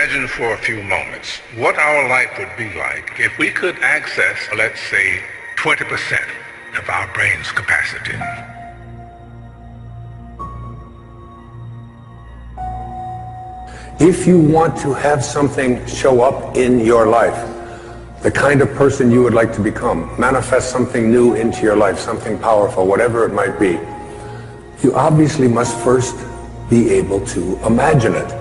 Imagine for a few moments what our life would be like if we could access, let's say, 20% of our brain's capacity. If you want to have something show up in your life, the kind of person you would like to become, manifest something new into your life, something powerful, whatever it might be, you obviously must first be able to imagine it.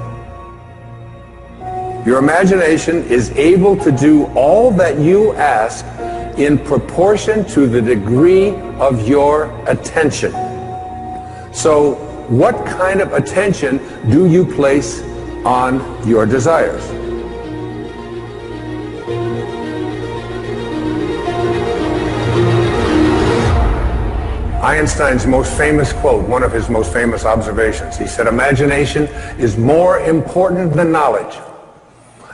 Your imagination is able to do all that you ask in proportion to the degree of your attention. So what kind of attention do you place on your desires? Einstein's most famous quote, one of his most famous observations, he said, imagination is more important than knowledge.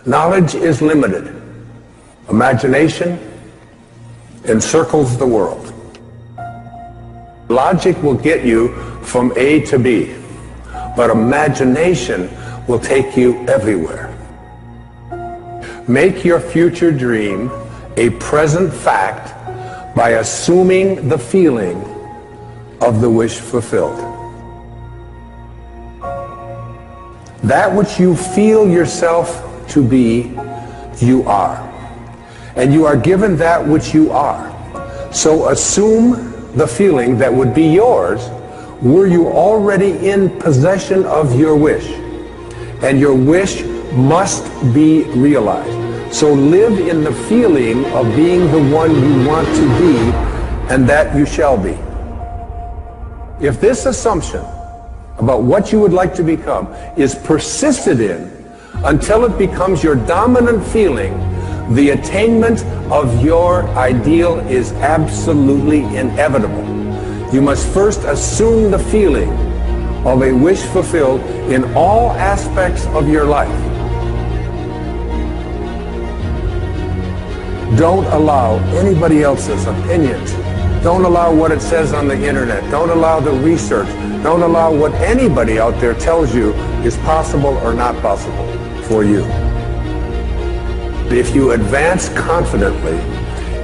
Knowledge is limited. Imagination encircles the world. Logic will get you from A to B, but imagination will take you everywhere. Make your future dream a present fact by assuming the feeling of the wish fulfilled. That which you feel yourself to be, you are. And you are given that which you are. So assume the feeling that would be yours were you already in possession of your wish. And your wish must be realized. So live in the feeling of being the one you want to be, and that you shall be. If this assumption about what you would like to become is persisted in until it becomes your dominant feeling, the attainment of your ideal is absolutely inevitable. You must first assume the feeling of a wish fulfilled in all aspects of your life. Don't allow anybody else's opinions. Don't allow what it says on the internet. Don't allow the research. Don't allow what anybody out there tells you is possible or not possible for you. If you advance confidently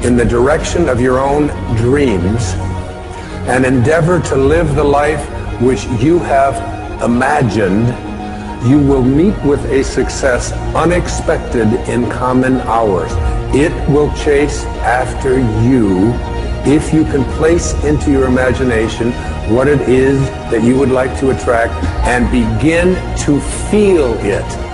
in the direction of your own dreams and endeavor to live the life which you have imagined, you will meet with a success unexpected in common hours. It will chase after you if you can place into your imagination what it is that you would like to attract and begin to feel it.